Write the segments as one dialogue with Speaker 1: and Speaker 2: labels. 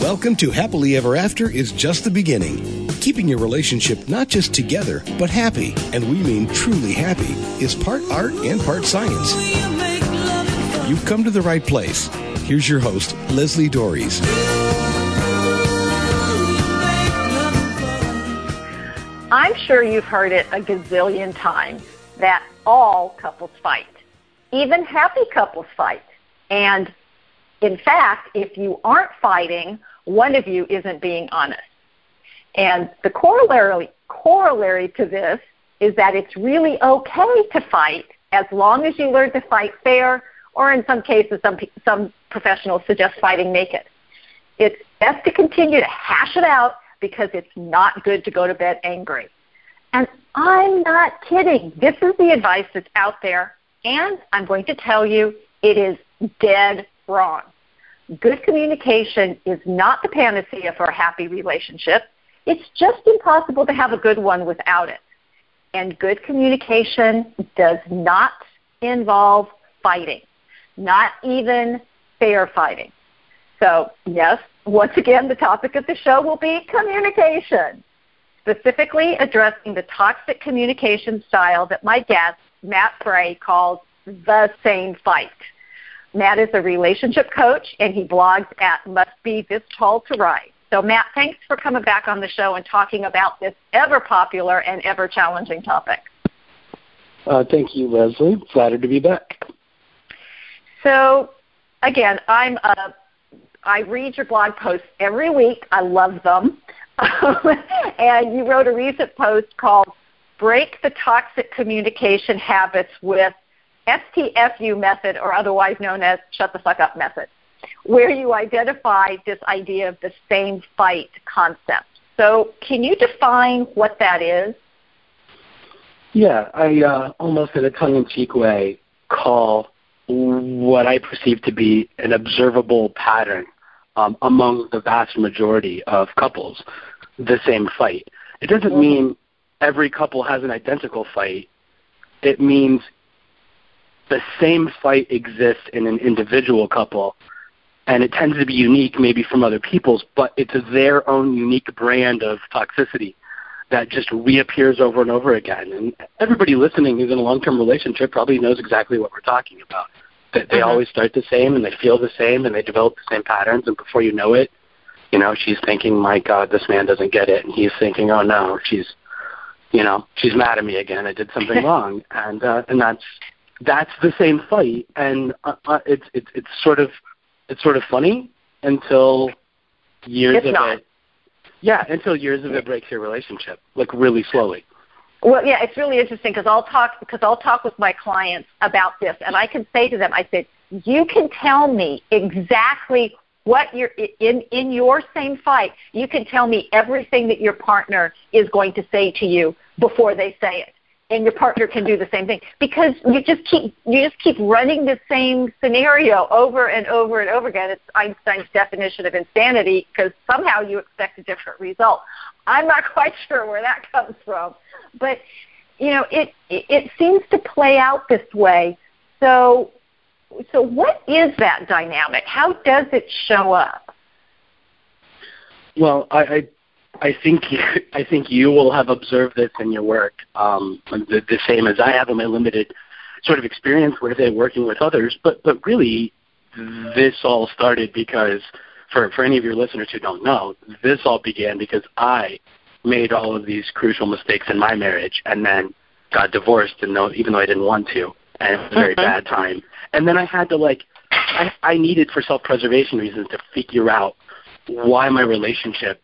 Speaker 1: Welcome to Happily Ever After is just the beginning. Keeping your relationship not just together, but happy, and we mean truly happy, is part art and part science. You've come to the right place. Here's your host, Leslie Doares.
Speaker 2: I'm sure you've heard it a gazillion times that all couples fight. Even happy couples fight. And in fact, if you aren't fighting, one of you isn't being honest. And the corollary, corollary to this is that it's really okay to fight as long as you learn to fight fair, or in some cases, some, some professionals suggest fighting naked. It's best to continue to hash it out because it's not good to go to bed angry. And I'm not kidding. This is the advice that's out there, and I'm going to tell you it is dead wrong. Good communication is not the panacea for a happy relationship. It's just impossible to have a good one without it. And good communication does not involve fighting, not even fair fighting. So, yes, once again, the topic of the show will be communication, specifically addressing the toxic communication style that my guest, Matt Fray, calls the same fight. Matt is a relationship coach, and he blogs at Must Be This Tall to Ride. So, Matt, thanks for coming back on the show and talking about this ever popular and ever challenging topic.
Speaker 3: Uh, thank you, Leslie. Flattered to be back.
Speaker 2: So, again, I'm a, I read your blog posts every week. I love them. and you wrote a recent post called Break the Toxic Communication Habits with STFU method, or otherwise known as shut the fuck up method, where you identify this idea of the same fight concept. So, can you define what that is?
Speaker 3: Yeah, I uh, almost in a tongue in cheek way call what I perceive to be an observable pattern um, among the vast majority of couples the same fight. It doesn't mm-hmm. mean every couple has an identical fight. It means the same fight exists in an individual couple and it tends to be unique maybe from other people's, but it's their own unique brand of toxicity that just reappears over and over again. And everybody listening who's in a long-term relationship probably knows exactly what we're talking about. That they uh-huh. always start the same and they feel the same and they develop the same patterns and before you know it, you know, she's thinking, "My God, this man doesn't get it," and he's thinking, "Oh no, she's, you know, she's mad at me again. I did something wrong," and uh, and that's that's the same fight, and uh, uh, it's it's it's sort of it's sort of funny until years
Speaker 2: it's
Speaker 3: of
Speaker 2: not.
Speaker 3: it. Yeah, until years of it breaks your relationship, like really slowly.
Speaker 2: Well, yeah, it's really interesting because I'll talk because I'll talk with my clients about this, and I can say to them, I said, you can tell me exactly what you're in in your same fight. You can tell me everything that your partner is going to say to you before they say it and your partner can do the same thing because you just keep you just keep running the same scenario over and over and over again. It's Einstein's definition of insanity because somehow you expect a different result. I'm not quite sure where that comes from, but you know it it seems to play out this way. So so what is that dynamic? How does it show up?
Speaker 3: Well, I, I I think I think you will have observed this in your work, um, the, the same as I have in my limited sort of experience with it working with others. But but really, this all started because for for any of your listeners who don't know, this all began because I made all of these crucial mistakes in my marriage, and then got divorced, and no, even though I didn't want to, and it was a very mm-hmm. bad time. And then I had to like, I, I needed for self-preservation reasons to figure out why my relationship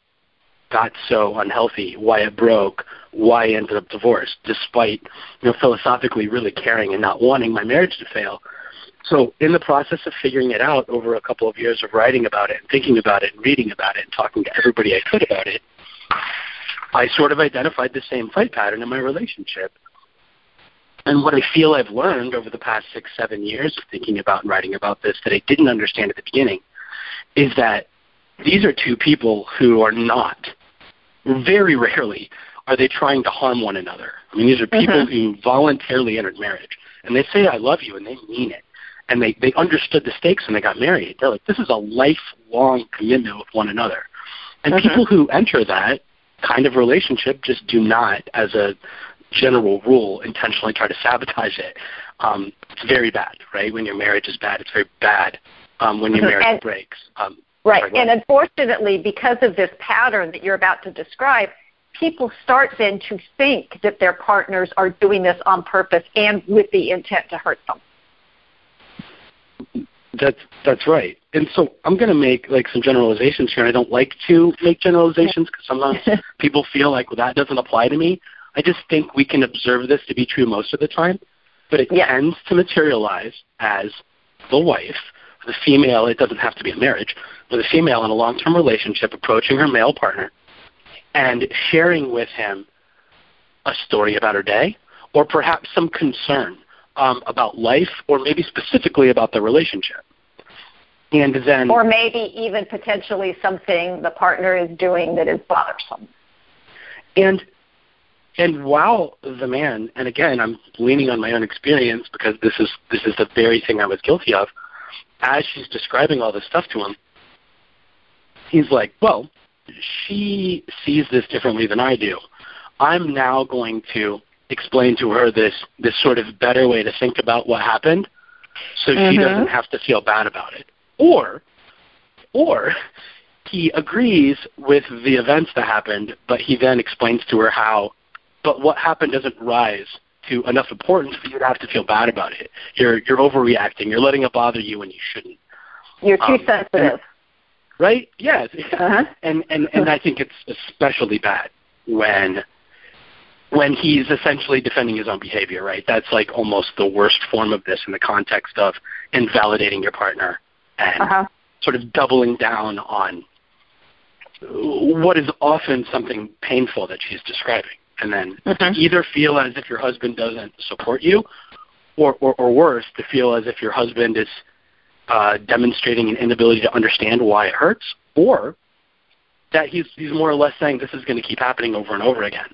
Speaker 3: got so unhealthy, why it broke, why I ended up divorced, despite you know philosophically really caring and not wanting my marriage to fail. So in the process of figuring it out over a couple of years of writing about it and thinking about it and reading about it and talking to everybody I could about it, I sort of identified the same fight pattern in my relationship. And what I feel I've learned over the past six, seven years of thinking about and writing about this that I didn't understand at the beginning is that these are two people who are not very rarely are they trying to harm one another. I mean, these are people mm-hmm. who voluntarily entered marriage, and they say "I love you," and they mean it. and they they understood the stakes when they got married. They're like, this is a lifelong commitment with one another. And mm-hmm. people who enter that kind of relationship just do not, as a general rule, intentionally try to sabotage it. Um, it's very bad, right? When your marriage is bad, it's very bad um, when your mm-hmm. marriage and, breaks. Um,
Speaker 2: right, and unfortunately, because of this pattern that you're about to describe, people start then to think that their partners are doing this on purpose and with the intent to hurt them.
Speaker 3: That's that's right. And so I'm going to make like some generalizations here. I don't like to make generalizations because sometimes people feel like well, that doesn't apply to me. I just think we can observe this to be true most of the time, but it yeah. tends to materialize as the wife, the female. It doesn't have to be a marriage, but the female in a long-term relationship approaching her male partner and sharing with him a story about her day, or perhaps some concern um, about life, or maybe specifically about the relationship. And then,
Speaker 2: or maybe even potentially something the partner is doing that is bothersome.
Speaker 3: And and while the man, and again, I'm leaning on my own experience because this is this is the very thing I was guilty of. As she's describing all this stuff to him, he's like, "Well, she sees this differently than I do. I'm now going to explain to her this this sort of better way to think about what happened so mm-hmm. she doesn't have to feel bad about it. Or or he agrees with the events that happened, but he then explains to her how but what happened doesn't rise to enough importance for you to have to feel bad about it. You're you're overreacting. You're letting it bother you when you shouldn't.
Speaker 2: You're too um, sensitive. And,
Speaker 3: right? Yes. Uh-huh. And and and I think it's especially bad when when he's essentially defending his own behavior, right? That's like almost the worst form of this in the context of invalidating your partner and uh-huh. sort of doubling down on what is often something painful that she's describing. And then to either feel as if your husband doesn't support you or, or, or worse, to feel as if your husband is uh, demonstrating an inability to understand why it hurts, or that he's he's more or less saying this is going to keep happening over and over again,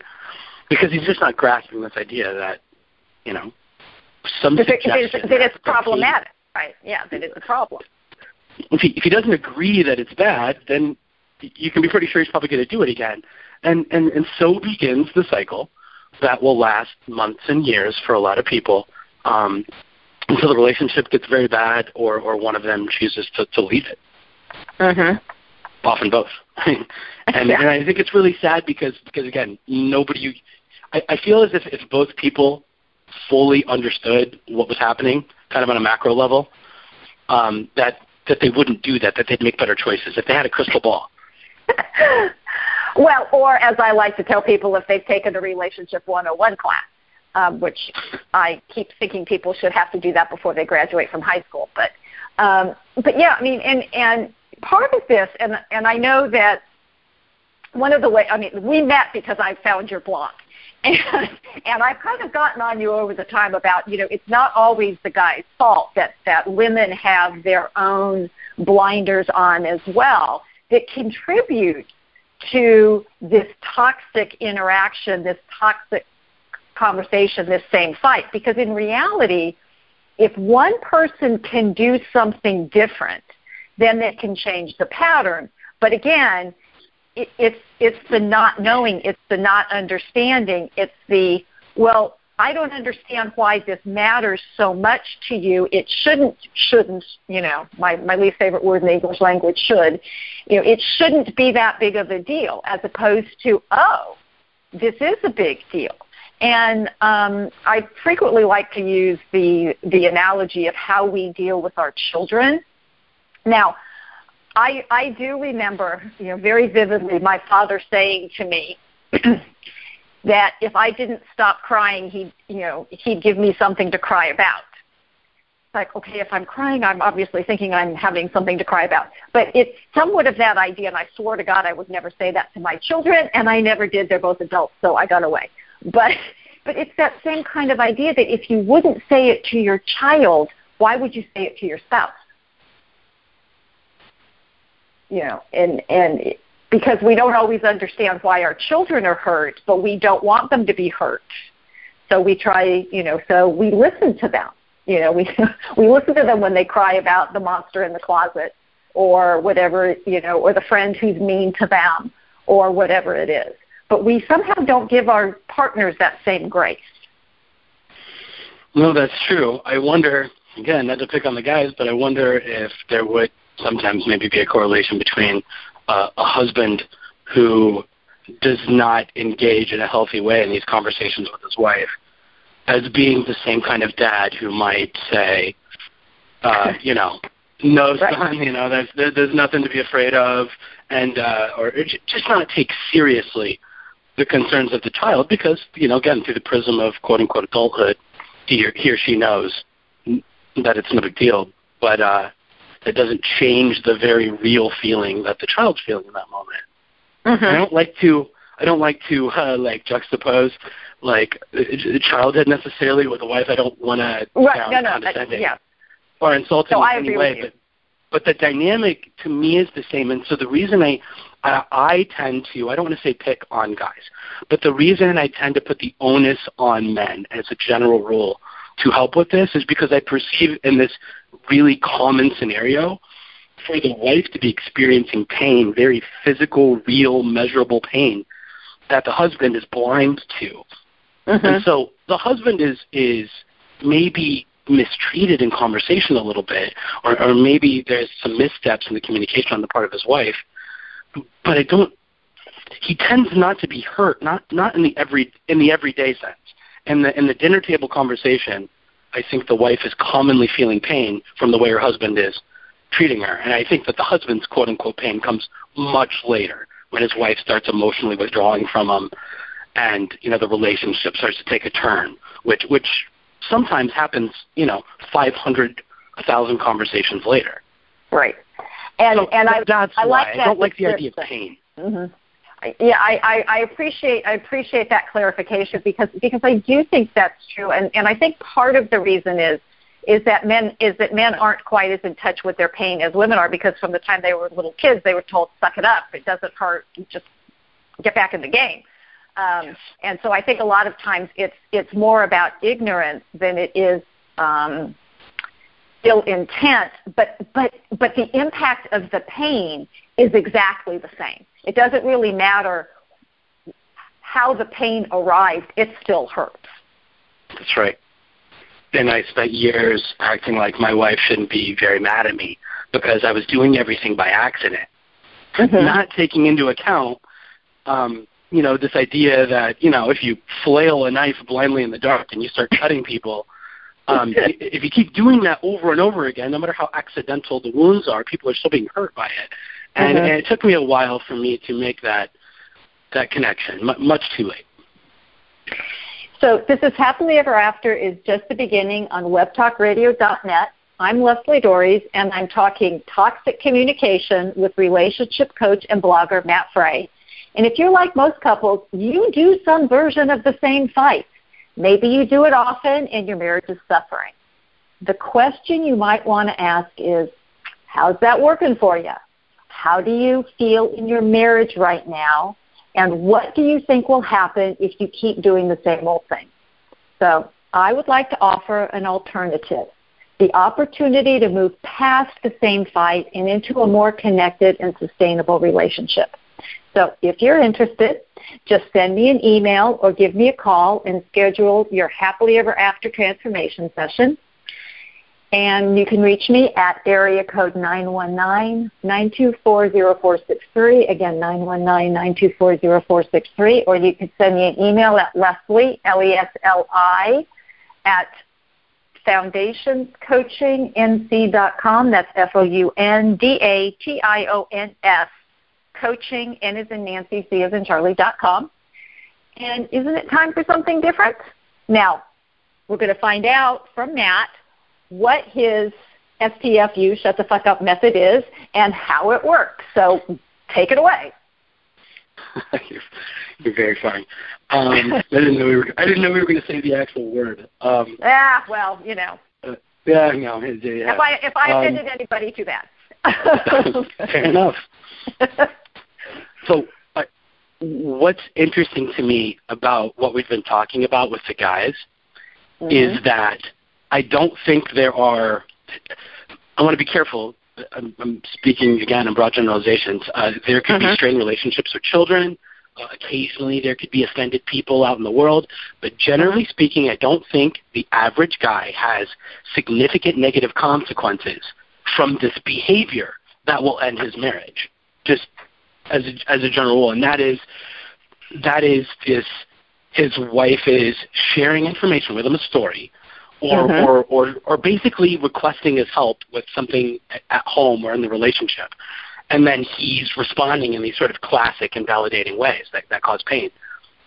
Speaker 3: because he's just not grasping this idea that you know some that,
Speaker 2: that it's problematic, he, right? Yeah, that it's a problem.
Speaker 3: If he if he doesn't agree that it's bad, then you can be pretty sure he's probably going to do it again, and and and so begins the cycle that will last months and years for a lot of people. Um, until the relationship gets very bad or or one of them chooses to to leave it.
Speaker 2: Mhm.
Speaker 3: Often both. and yeah. and I think it's really sad because because again nobody. I, I feel as if if both people fully understood what was happening, kind of on a macro level, um, that that they wouldn't do that. That they'd make better choices if they had a crystal ball.
Speaker 2: well, or as I like to tell people, if they've taken a relationship 101 class um, which I keep thinking people should have to do that before they graduate from high school. But um, but yeah, I mean, and and part of this, and and I know that one of the way, I mean, we met because I found your blog. And, and I've kind of gotten on you over the time about, you know, it's not always the guy's fault that, that women have their own blinders on as well that contribute to this toxic interaction, this toxic conversation, this same fight. Because in reality, if one person can do something different, then it can change the pattern. But again, it, it's it's the not knowing, it's the not understanding, it's the well, I don't understand why this matters so much to you. It shouldn't shouldn't, you know, my, my least favorite word in the English language should. You know, it shouldn't be that big of a deal as opposed to, oh, this is a big deal. And um, I frequently like to use the the analogy of how we deal with our children. Now, I I do remember, you know, very vividly my father saying to me that if I didn't stop crying, he you know he'd give me something to cry about. It's like, okay, if I'm crying, I'm obviously thinking I'm having something to cry about. But it's somewhat of that idea, and I swore to God I would never say that to my children, and I never did. They're both adults, so I got away. But but it's that same kind of idea that if you wouldn't say it to your child, why would you say it to your spouse? You know, and and because we don't always understand why our children are hurt, but we don't want them to be hurt. So we try, you know, so we listen to them. You know, we we listen to them when they cry about the monster in the closet or whatever, you know, or the friend who's mean to them or whatever it is. But we somehow don't give our partners that same grace.
Speaker 3: No, that's true. I wonder, again, not to pick on the guys, but I wonder if there would sometimes maybe be a correlation between uh, a husband who does not engage in a healthy way in these conversations with his wife as being the same kind of dad who might say, uh, you know, no right. son, you know, there's there, there's nothing to be afraid of, and uh, or just not take seriously the concerns of the child because you know again through the prism of quote unquote adulthood, he or, he or she knows that it's no big deal, but uh, that doesn't change the very real feeling that the child's feeling in that moment. Mm-hmm. I don't like to I don't like to uh, like juxtapose like childhood necessarily with a wife. I don't want to
Speaker 2: right,
Speaker 3: sound
Speaker 2: no, no,
Speaker 3: condescending
Speaker 2: yeah.
Speaker 3: or insulting
Speaker 2: no,
Speaker 3: in any way, but but the dynamic to me is the same. And so the reason I, I I tend to I don't want to say pick on guys, but the reason I tend to put the onus on men as a general rule to help with this is because I perceive in this really common scenario for the wife to be experiencing pain, very physical, real, measurable pain that the husband is blind to. Mm-hmm. And so the husband is is maybe mistreated in conversation a little bit, or, or maybe there's some missteps in the communication on the part of his wife. But I don't. He tends not to be hurt, not not in the every in the everyday sense. In the in the dinner table conversation, I think the wife is commonly feeling pain from the way her husband is treating her, and I think that the husband's quote unquote pain comes much later when his wife starts emotionally withdrawing from him, and you know the relationship starts to take a turn, which which sometimes happens, you know, 500, 1,000 conversations later.
Speaker 2: Right. And
Speaker 3: so
Speaker 2: and I
Speaker 3: that's
Speaker 2: I
Speaker 3: why
Speaker 2: like
Speaker 3: I don't like the idea of pain.
Speaker 2: Mm-hmm. Yeah, I, I, I appreciate I appreciate that clarification because because I do think that's true, and and I think part of the reason is is that men is that men aren't quite as in touch with their pain as women are because from the time they were little kids they were told suck it up. It doesn't hurt. Just get back in the game. Um, and so I think a lot of times it's it's more about ignorance than it is um, ill intent. But but but the impact of the pain is exactly the same. It doesn't really matter how the pain arrived; it still hurts.
Speaker 3: That's right. And I spent years acting like my wife shouldn't be very mad at me because I was doing everything by accident, mm-hmm. not taking into account um, you know, this idea that, you know, if you flail a knife blindly in the dark and you start cutting people, um, if you keep doing that over and over again, no matter how accidental the wounds are, people are still being hurt by it. And, mm-hmm. and it took me a while for me to make that that connection, m- much too late.
Speaker 2: So this is Happily Ever After is just the beginning on webtalkradio.net. I'm Leslie Doares, and I'm talking toxic communication with relationship coach and blogger Matt Fray. And if you're like most couples, you do some version of the same fight. Maybe you do it often and your marriage is suffering. The question you might want to ask is, how's that working for you? How do you feel in your marriage right now? And what do you think will happen if you keep doing the same old thing? So I would like to offer an alternative. The opportunity to move past the same fight and into a more connected and sustainable relationship. So if you're interested, just send me an email or give me a call and schedule your happily ever after transformation session. And you can reach me at area code 919-924-0463. Again, 919-924-0463. Or you can send me an email at Leslie, L-E-S-L-I, at foundationscoachingnc.com. That's F-O-U-N-D-A-T-I-O-N-S coaching, N is in Nancy, C is in Charlie dot com. And isn't it time for something different? Now, we're going to find out from Matt what his STFU, shut the fuck up method is and how it works. So take it away.
Speaker 3: you're, you're, very funny. Um, I didn't know we were. I didn't know we were going to say the actual word. Um,
Speaker 2: yeah, well, you know.
Speaker 3: Uh, yeah, no. Yeah.
Speaker 2: If I if I um, offended anybody, too bad.
Speaker 3: fair enough. So, uh, what's interesting to me about what we've been talking about with the guys mm-hmm. is that I don't think there are. I want to be careful. I'm, I'm speaking again in broad generalizations. Uh, there could
Speaker 2: Mhm.
Speaker 3: be strained relationships with children. Uh, occasionally, there could be offended people out in the world. But generally speaking, I don't think the average guy has significant negative consequences from this behavior that will end his marriage. Just as a, as a general rule, and that is that is this his wife is sharing information with him, a story, or
Speaker 2: Mhm.
Speaker 3: or, or or basically requesting his help with something at- home or in the relationship, and then he's responding in these sort of classic and validating ways that that cause pain.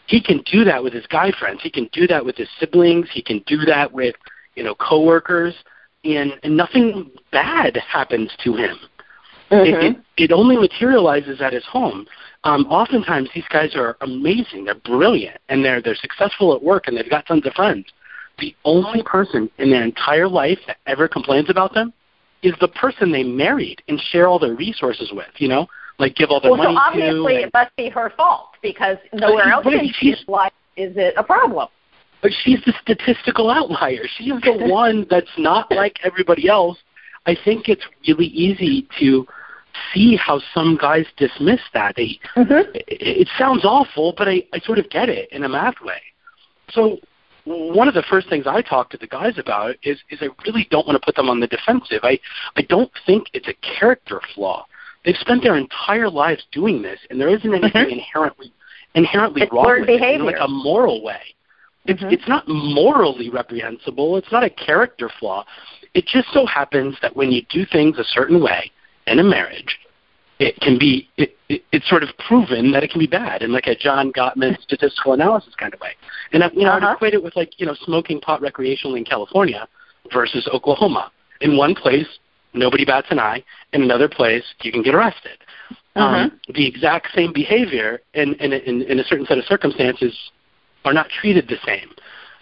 Speaker 3: He can do that with his guy friends. He can do that with his siblings. He can do that with you know coworkers, and, and nothing bad happens to him it, it,
Speaker 2: Mhm.
Speaker 3: it only materializes at his home. Um, oftentimes, these guys are amazing. They're brilliant, and they're they're successful at work, and they've got tons of friends. The only person in their entire life that ever complains about them is the person they married and share all their resources with. You know, like give all their
Speaker 2: Well, so obviously
Speaker 3: to.
Speaker 2: it must be her fault because nowhere else in
Speaker 3: she's-
Speaker 2: his life is it a problem.
Speaker 3: But she's the statistical outlier. She's the one that's not like everybody else. I think it's really easy to see how some guys dismiss that. They
Speaker 2: Mm-hmm.
Speaker 3: it, it sounds awful, but I, I sort of get it in a math way. So one of the first things I talk to the guys about is is I really don't want to put them on the defensive. I I don't think it's a character flaw. They've spent their entire lives doing this, and there isn't anything
Speaker 2: Mhm.
Speaker 3: inherently inherently
Speaker 2: It's
Speaker 3: wrong with it in like a moral way. It's
Speaker 2: Mhm.
Speaker 3: it's not morally reprehensible. It's not a character flaw. It just so happens that when you do things a certain way in a marriage, it can be it, it, it's sort of proven that it can be bad in like a John Gottman statistical analysis kind of way. And I, you know,
Speaker 2: Uh-huh.
Speaker 3: I'd equate it with like you know smoking pot recreationally in California versus Oklahoma. In one place, nobody bats an eye. In another place, you can get arrested. Um, the exact same behavior in, in, in, in a certain set of circumstances are not treated the same.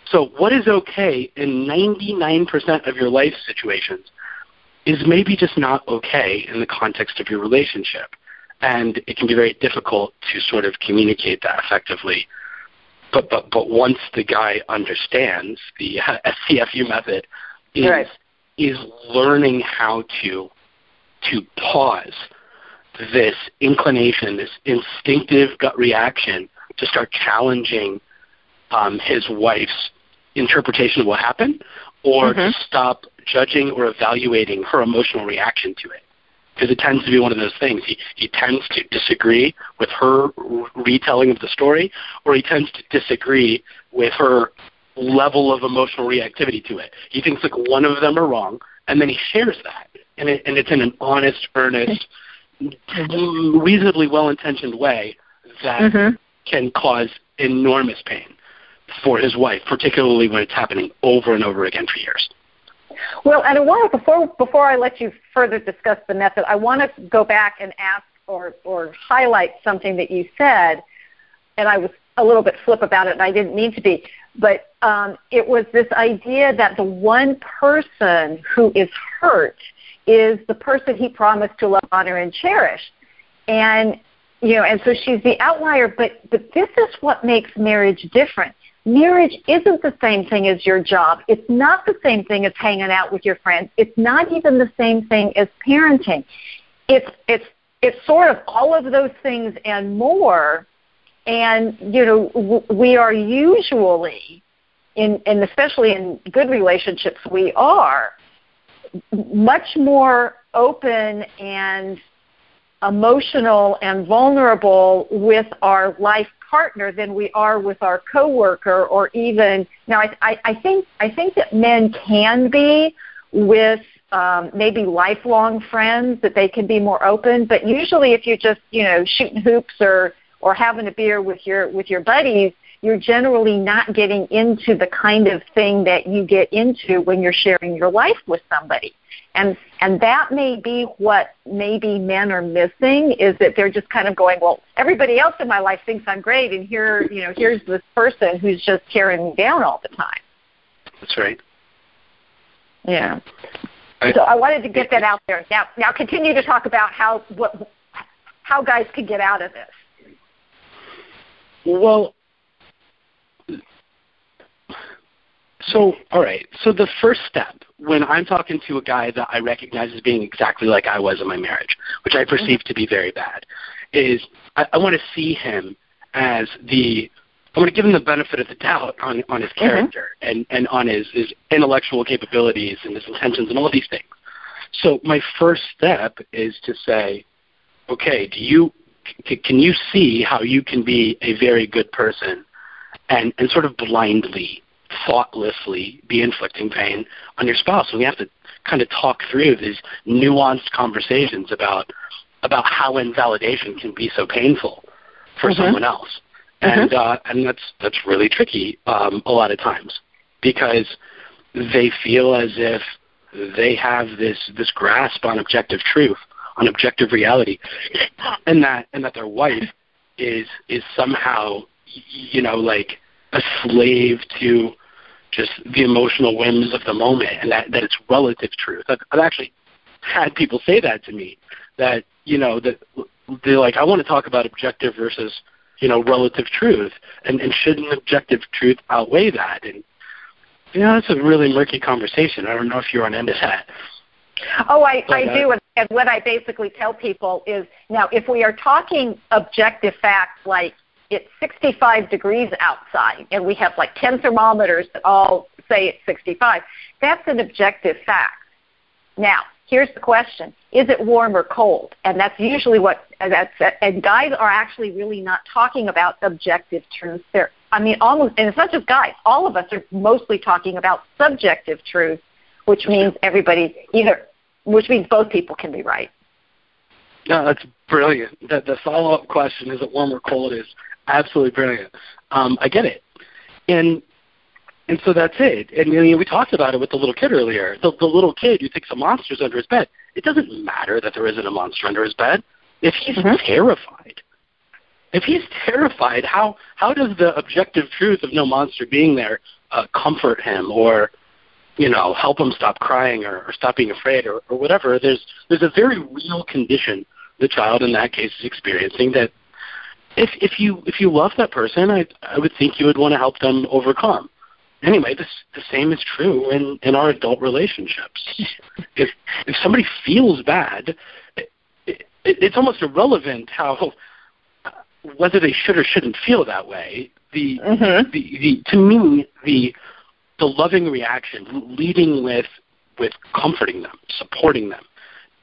Speaker 3: So what is okay in 99% of your life situations is maybe just not okay in the context of your relationship. And it can be very difficult to sort of communicate that effectively. But, but, but once the guy understands the STFU method is,
Speaker 2: Right.
Speaker 3: is learning how to, to pause this inclination, this instinctive gut reaction to start challenging um, his wife's interpretation of what happened, or
Speaker 2: Mhm.
Speaker 3: to stop judging or evaluating her emotional reaction to it. Because it tends to be one of those things. He, he tends to disagree with her retelling of the story, or he tends to disagree with her level of emotional reactivity to it. He thinks like one of them are wrong, and then he shares that, and it, and it's in an honest, earnest, reasonably well-intentioned way that
Speaker 2: Mhm.
Speaker 3: can cause enormous pain for his wife, particularly when it's happening over and over again for years.
Speaker 2: Well, and I want before before I let you further discuss the method, I want to go back and ask or or highlight something that you said, and I was a little bit flip about it, and I didn't mean to be, but um, it was this idea that the one person who is hurt is the person he promised to love, honor, and cherish, and you know, and so she's the outlier. But but this is what makes marriage different marriage isn't the same thing as your job. It's not the same thing as hanging out with your friends. It's not even the same thing as parenting. It's it's it's sort of all of those things and more. And you know, w- we are usually in and especially in good relationships, we are much more open and emotional and vulnerable with our life partner than we are with our coworker or even now I, I, I think I think that men can be with um, maybe lifelong friends that they can be more open but usually if you're just you know shooting hoops or or having a beer with your with your buddies you're generally not getting into the kind of thing that you get into when you're sharing your life with somebody. And and that may be what maybe men are missing is that they're just kind of going well everybody else in my life thinks i'm great and here you know here's this person who's just tearing me down all the time.
Speaker 3: That's right.
Speaker 2: yeah.
Speaker 3: I-
Speaker 2: so i wanted to get that out there. Now now continue to talk about how what how guys could get out of this.
Speaker 3: Well, So, all right. So the first step when I'm talking to a guy that I recognize as being exactly like I was in my marriage, which I perceive mm-hmm. to be very bad, is I, I want to see him as the I want to give him the benefit of the doubt on on his mm-hmm. character mm-hmm. and and on his his intellectual capabilities and his intentions and all of these things. So my first step is to say, okay, do you c- can you see how you can be a very good person and and sort of blindly thoughtlessly be inflicting pain on your spouse. And we have to kind of talk through these nuanced conversations about about how invalidation can be so painful for mm-hmm. someone else. And mm-hmm. uh, and that's that's really tricky um, a lot of times because they feel as if they have this this grasp on objective truth, on objective reality, and that and that their wife is is somehow you know like a slave to just the emotional whims of the moment, and that that it's relative truth. I've, I've actually had people say that to me that you know that they're like, I want to talk about objective versus you know relative truth, and and shouldn't objective truth outweigh that? And you know, that's a really murky conversation. I don't know if you're on end of that.
Speaker 2: Oh, I, but, I uh, do. And what I basically tell people is now, if we are talking objective facts like it's 65 degrees outside and we have like 10 thermometers that all say it's 65. That's an objective fact. Now, here's the question. Is it warm or cold? And that's usually what that's and guys are actually really not talking about objective truth. They're I mean almost and it's not just guys, all of us are mostly talking about subjective truth, which means everybody either which means both people can be right.
Speaker 3: No, that's brilliant. The, the follow up question is it warm or cold is absolutely brilliant. Um, I get it, and and so that's it. And you know, we talked about it with the little kid earlier. The, the little kid who thinks a monster's under his bed. It doesn't matter that there isn't a monster under his bed. If he's mm-hmm. terrified, if he's terrified, how how does the objective truth of no monster being there uh, comfort him or you know help him stop crying or, or stop being afraid or, or whatever? There's there's a very real condition the child in that case is experiencing that if if you if you love that person, I I would think you would want to help them overcome. Anyway, this the same is true in in our adult relationships. if if somebody feels bad, it, it, it's almost irrelevant how whether they should or shouldn't feel that way. The, mm-hmm. the the to me the the loving reaction leading with with comforting them, supporting them,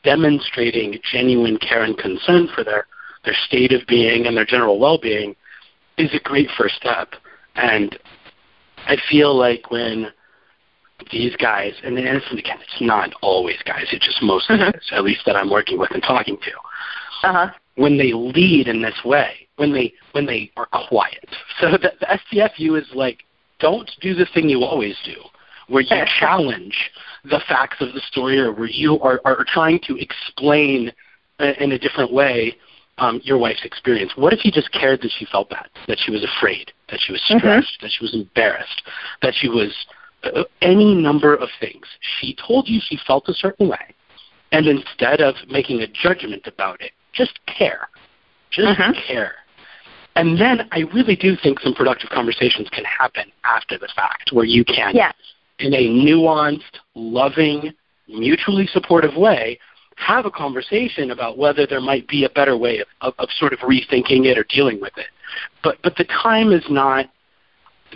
Speaker 3: demonstrating genuine care and concern for their their state of being and their general well-being is a great first step. And I feel like when these guys, and, and again, it's not always guys, it's just mostly mm-hmm. guys, at least that I'm working with and talking to.
Speaker 2: Uh-huh.
Speaker 3: When they lead in this way, when they when they are quiet. So the, the STFU is like, don't do the thing you always do, where you challenge the facts of the story or where you are, are trying to explain in a different way um, your wife's experience. What if you just cared that she felt bad, that she was afraid, that she was mm-hmm. stressed, mm-hmm. that she was embarrassed, that she was uh, any number of things. She told you she felt a certain way, and instead of making a judgment about it, just care. Just mm-hmm. care. And then I really do think some productive conversations can happen after the fact where you can,
Speaker 2: yes.
Speaker 3: in a nuanced, loving, mutually supportive way, have a conversation about whether there might be a better way of, of, of sort of rethinking it or dealing with it. But but the time is not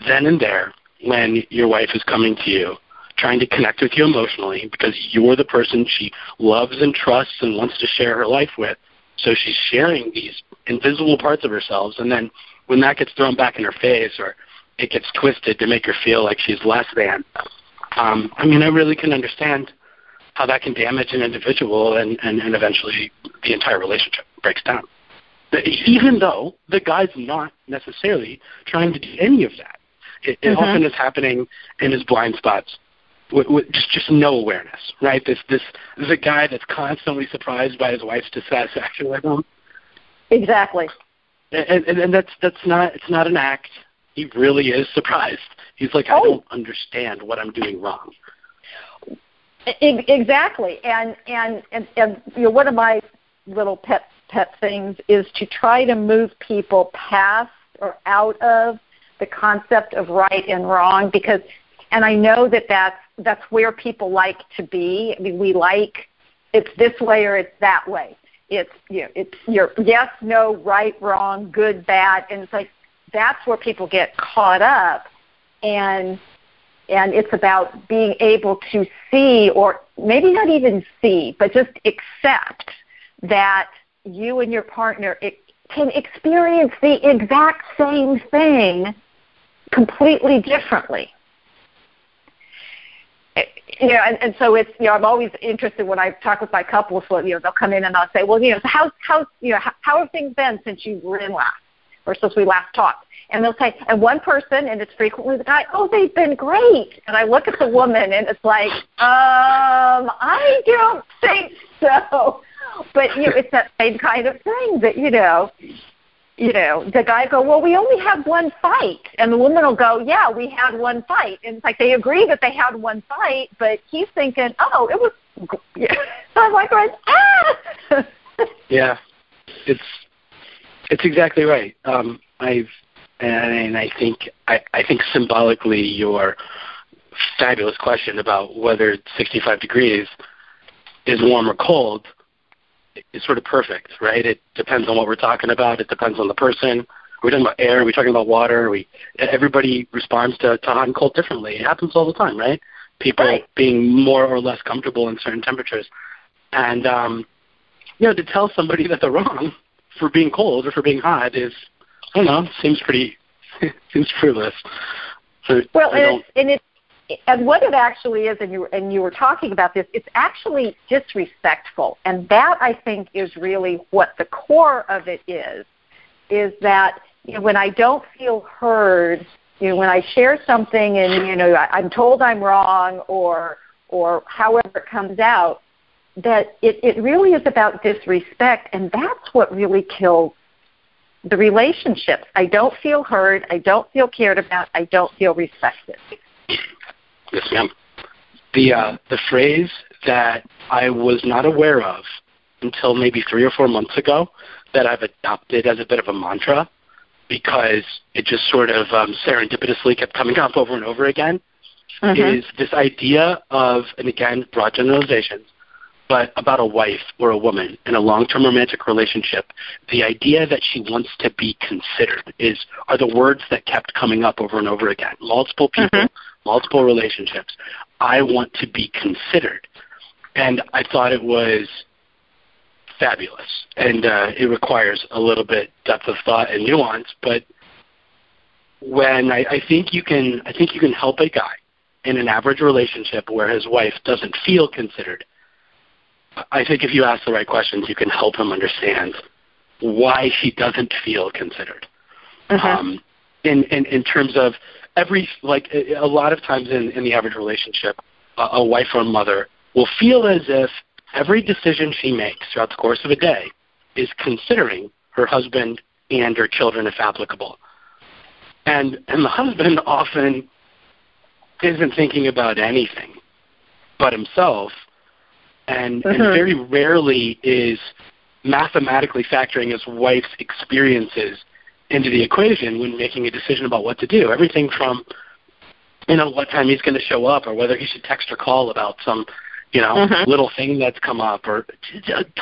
Speaker 3: then and there when your wife is coming to you trying to connect with you emotionally because you're the person she loves and trusts and wants to share her life with. So she's sharing these invisible parts of herself and then when that gets thrown back in her face or it gets twisted to make her feel like she's less than. Um, I mean, I really can understand how that can damage an individual and, and, and eventually the entire relationship breaks down. Even though the guy's not necessarily trying to do any of that. It, it mm-hmm. often is happening in his blind spots with, with just just no awareness, right? This this this is a guy that's constantly surprised by his wife's dissatisfaction with him.
Speaker 2: Exactly.
Speaker 3: And, and and that's that's not it's not an act. He really is surprised. He's like, oh. I don't understand what I'm doing wrong.
Speaker 2: Exactly, and and and, and you know, one of my little pet pet things is to try to move people past or out of the concept of right and wrong because and I know that that's that's where people like to be. I mean, we like it's this way or it's that way. It's you know, it's your yes, no, right, wrong, good, bad, and it's like that's where people get caught up, and and it's about being able to see or maybe not even see, but just accept that you and your partner can experience the exact same thing completely differently. You know, and, and so it's you know I'm always interested when I talk with my couples. So, you know, they'll come in and I'll say, well, you know, so how's how's you know how, how have things been since you were in last, or since we last talked? And they'll say, and one person, and it's frequently the guy, oh, they've been great. And I look at the woman, and it's like, um, I don't think so. But you know, it's that same kind of thing that you know, you know, the guy go, well, we only had one fight, and the woman will go, yeah, we had one fight, and it's like they agree that they had one fight, but he's thinking, oh, it was. so I'm like, ah.
Speaker 3: yeah, it's it's exactly right. Um, I've and I think I, I think symbolically your fabulous question about whether 65 degrees is warm or cold is sort of perfect, right? It depends on what we're talking about. It depends on the person. Are we talking about air? Are we talking about water? We everybody responds to, to hot and cold differently. It happens all the time, right? People
Speaker 2: right.
Speaker 3: being more or less comfortable in certain temperatures, and um, you know, to tell somebody that they're wrong for being cold or for being hot is don't know, seems pretty seems fruitless. So
Speaker 2: well, and and it's and what it actually is, and you and you were talking about this, it's actually disrespectful, and that I think is really what the core of it is, is that you know, when I don't feel heard, you know, when I share something and you know I, I'm told I'm wrong or or however it comes out, that it, it really is about disrespect, and that's what really kills the relationships. I don't feel heard. I don't feel cared about. I don't feel respected.
Speaker 3: Yes, ma'am. The uh, the phrase that I was not aware of until maybe three or four months ago that I've adopted as a bit of a mantra because it just sort of um, serendipitously kept coming up over and over again mm-hmm. is this idea of, and again, broad generalizations, but about a wife or a woman in a long-term romantic relationship, the idea that she wants to be considered is are the words that kept coming up over and over again. Multiple people, mm-hmm. multiple relationships. I want to be considered, and I thought it was fabulous, and uh, it requires a little bit depth of thought and nuance. But when I, I think you can, I think you can help a guy in an average relationship where his wife doesn't feel considered I think if you ask the right questions, you can help him understand why she doesn't feel considered.
Speaker 2: Uh-huh. Um,
Speaker 3: in, in in terms of every like a lot of times in, in the average relationship, a, a wife or a mother will feel as if every decision she makes throughout the course of a day is considering her husband and her children if applicable. And and the husband often isn't thinking about anything but himself and, mm-hmm. and very rarely is mathematically factoring his wife's experiences into the equation when making a decision about what to do. Everything from you know what time he's going to show up, or whether he should text or call about some you know
Speaker 2: mm-hmm.
Speaker 3: little thing that's come up, or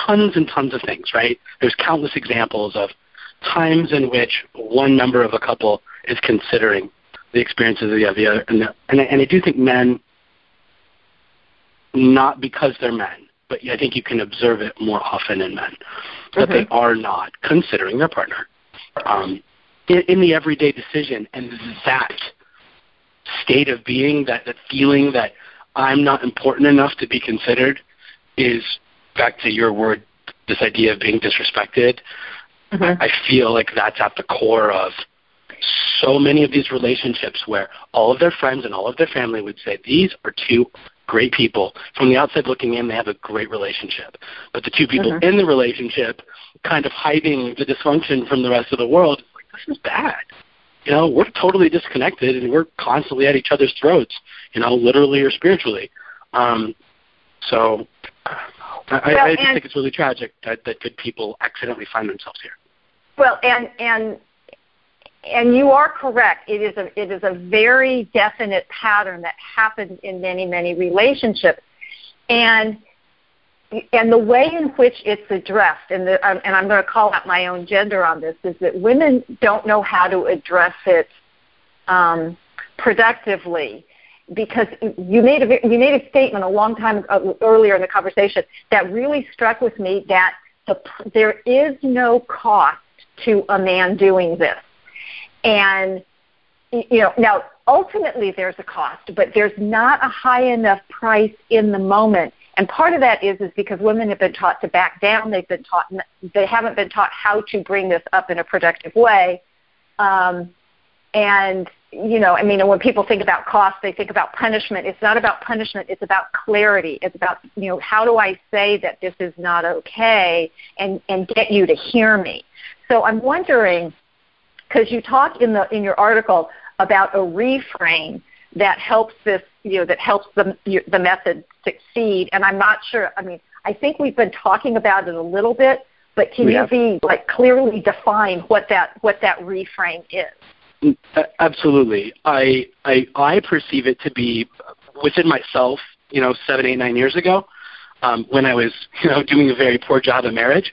Speaker 3: tons and tons of things. Right? There's countless examples of times in which one member of a couple is considering the experiences of the other, and, and, and I do think men not because they're men, but I think you can observe it more often in men that mm-hmm. they are not considering their partner um, in, in the everyday decision, and that state of being, that that feeling that I'm not important enough to be considered, is back to your word, this idea of being disrespected.
Speaker 2: Mm-hmm.
Speaker 3: I feel like that's at the core of so many of these relationships where all of their friends and all of their family would say these are two great people. From the outside looking in, they have a great relationship. But the two people
Speaker 2: mm-hmm.
Speaker 3: in the relationship, kind of hiding the dysfunction from the rest of the world, like, this is bad. You know, we're totally disconnected and we're constantly at each other's throats, you know, literally or spiritually. Um, so I, well, I, I just think it's really tragic that, that good people accidentally find themselves here.
Speaker 2: Well, and and and you are correct. It is a it is a very definite pattern that happens in many many relationships, and and the way in which it's addressed, and the, um, and I'm going to call out my own gender on this, is that women don't know how to address it um, productively. Because you made a you made a statement a long time earlier in the conversation that really struck with me that the, there is no cost to a man doing this, and you know now ultimately there's a cost, but there's not a high enough price in the moment. And part of that is is because women have been taught to back down. They've been taught they haven't been taught how to bring this up in a productive way. Um, and you know, I mean, when people think about cost, they think about punishment. It's not about punishment. It's about clarity. It's about, you know, how do I say that this is not okay and, and get you to hear me? So I'm wondering, because you talk in the in your article about a reframe that helps this, you know, that helps the the method succeed. And I'm not sure. I mean, I think we've been talking about it a little bit, but can you be like clearly define what that what that reframe is?
Speaker 3: Absolutely. I, I I perceive it to be within myself. You know, seven, eight, nine years ago, um, when I was you know doing a very poor job of marriage,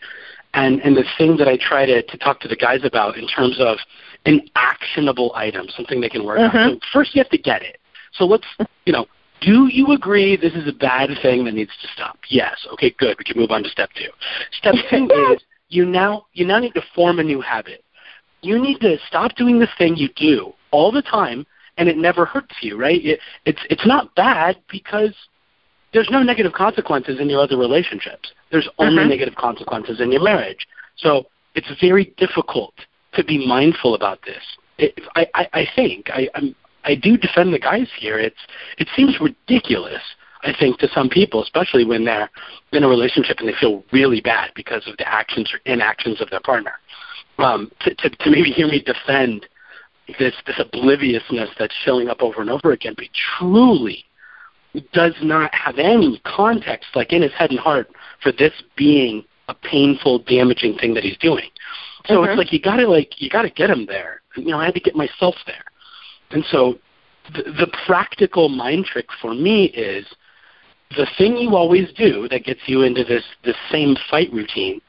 Speaker 3: and and the thing that I try to to talk to the guys about in terms of an actionable item, something they can work mm-hmm. on. So first, you have to get it. So let's you know. Do you agree this is a bad thing that needs to stop? Yes. Okay, good. We can move on to step two. Step two is you now you now need to form a new habit you need to stop doing the thing you do all the time and it never hurts you, right? It, it's it's not bad because there's no negative consequences in your other relationships. There's only uh-huh. negative consequences in your marriage. So it's very difficult to be mindful about this. It, I, I, I think I, I'm, I do defend the guys here. It's it seems ridiculous. I think to some people, especially when they're in a relationship and they feel really bad because of the actions or inactions of their partner um, to, to, to maybe hear me defend this this obliviousness that's showing up over and over again, but truly does not have any context, like in his head and heart, for this being a painful, damaging thing that he's doing. So mm-hmm. it's like you gotta like you gotta get him there. You know, I had to get myself there. And so the, the practical mind trick for me is the thing you always do that gets you into this this same fight routine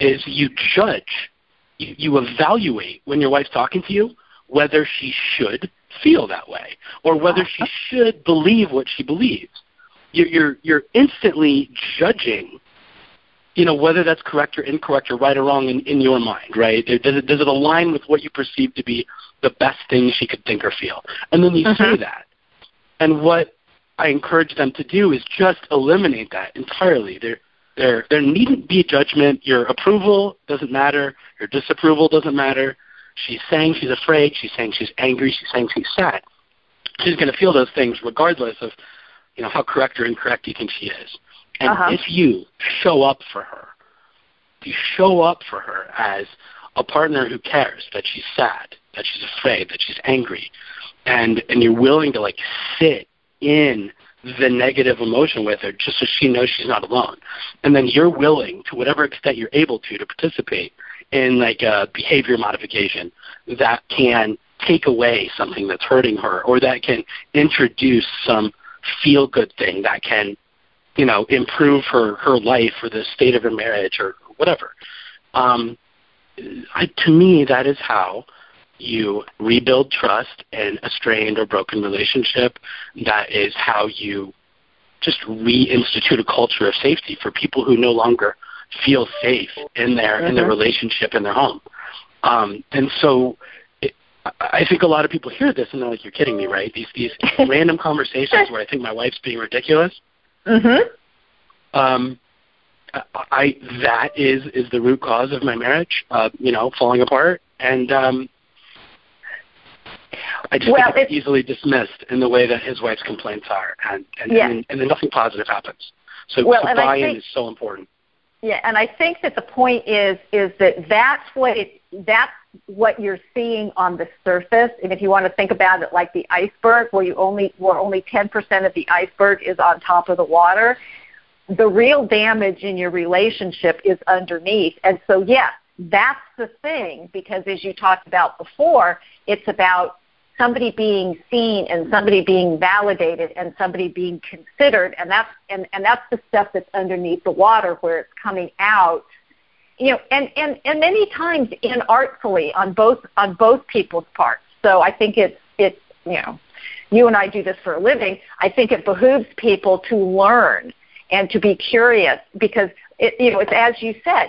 Speaker 3: is you judge you, you evaluate when your wife's talking to you whether she should feel that way or whether she should believe what she believes. You're, you're, you're instantly judging, you know, whether that's correct or incorrect or right or wrong in, in your mind, right? Does it, does it align with what you perceive to be the best thing she could think or feel? And then you say mm-hmm. that. And what I encourage them to do is just eliminate that entirely. They're, there, there needn't be judgment. Your approval doesn't matter. Your disapproval doesn't matter. She's saying she's afraid. She's saying she's angry. She's saying she's sad. She's going to feel those things regardless of, you know, how correct or incorrect you think she is. And uh-huh. if you show up for her, if you show up for her as a partner who cares that she's sad, that she's afraid, that she's angry, and and you're willing to like sit in the negative emotion with her just so she knows she's not alone. And then you're willing, to whatever extent you're able to, to participate in like a behavior modification that can take away something that's hurting her or that can introduce some feel good thing that can, you know, improve her, her life or the state of her marriage or whatever. Um, I, to me, that is how you rebuild trust in a strained or broken relationship. That is how you just reinstitute a culture of safety for people who no longer feel safe in their mm-hmm. in their mm-hmm. relationship in their home. Um, and so it, I think a lot of people hear this and they're like, "You're kidding me, right?" These these random conversations where I think my wife's being ridiculous.
Speaker 2: Mm-hmm.
Speaker 3: Um, I that is is the root cause of my marriage, uh, you know, falling apart, and um, I just well, think it's, easily dismissed in the way that his wife's complaints are, and and, yeah. and, and then nothing positive happens. So, well, so buy-in think, is so important.
Speaker 2: Yeah, and I think that the point is is that that's what it that's what you're seeing on the surface. And if you want to think about it like the iceberg, where you only where only 10% of the iceberg is on top of the water, the real damage in your relationship is underneath. And so, yes, that's the thing because as you talked about before, it's about somebody being seen and somebody being validated and somebody being considered and that's and, and that's the stuff that's underneath the water where it's coming out you know and, and and many times inartfully on both on both people's parts so i think it's it's you know you and i do this for a living i think it behooves people to learn and to be curious because it you know it's as you said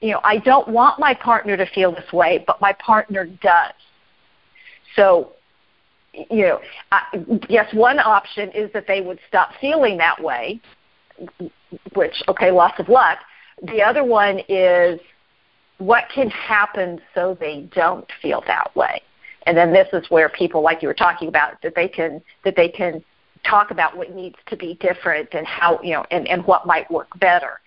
Speaker 2: you know i don't want my partner to feel this way but my partner does so, you know, I, yes, one option is that they would stop feeling that way, which, okay, lots of luck. The other one is what can happen so they don't feel that way. And then this is where people, like you were talking about, that they can that they can talk about what needs to be different and how you know and, and what might work better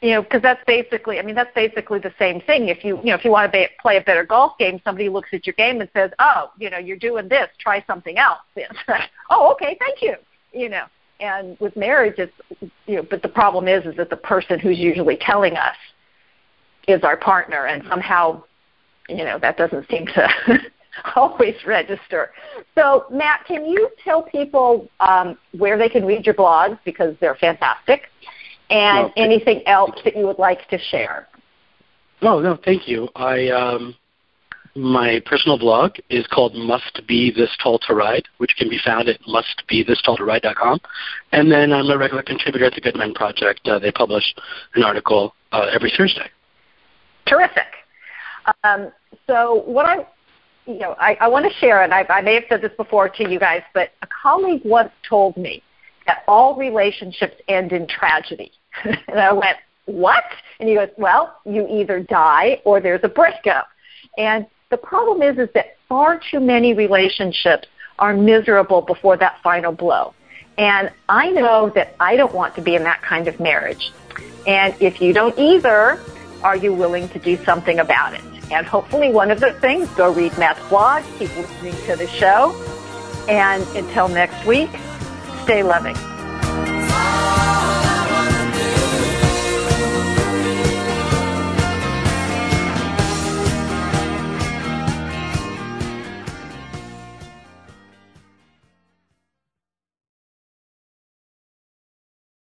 Speaker 2: you know, because that's basically, I mean, that's basically the same thing. If you, you know, if you want to be, play a better golf game, somebody looks at your game and says, "Oh, you know, you're doing this. Try something else." oh, okay, thank you. You know, and with marriage, it's, you know, but the problem is, is that the person who's usually telling us is our partner, and somehow, you know, that doesn't seem to always register. So, Matt, can you tell people um, where they can read your blogs because they're fantastic? and well, anything else that you would like to share.
Speaker 3: No, no, thank you. I um, my personal blog is called Must Be This Tall to Ride, which can be found at mustbethistalltoride.com. And then I'm a regular contributor at the Good Men Project. Uh, they publish an article uh, every Thursday.
Speaker 2: Terrific. Um, so what I, you know, I, I want to share, and I, I may have said this before to you guys, but a colleague once told me that all relationships end in tragedy. and I went, what? And he goes, well, you either die or there's a breakup. And the problem is, is that far too many relationships are miserable before that final blow. And I know that I don't want to be in that kind of marriage. And if you don't either, are you willing to do something about it? And hopefully one of the things, go read Matt's blog, keep listening to the show. And until next week, stay loving.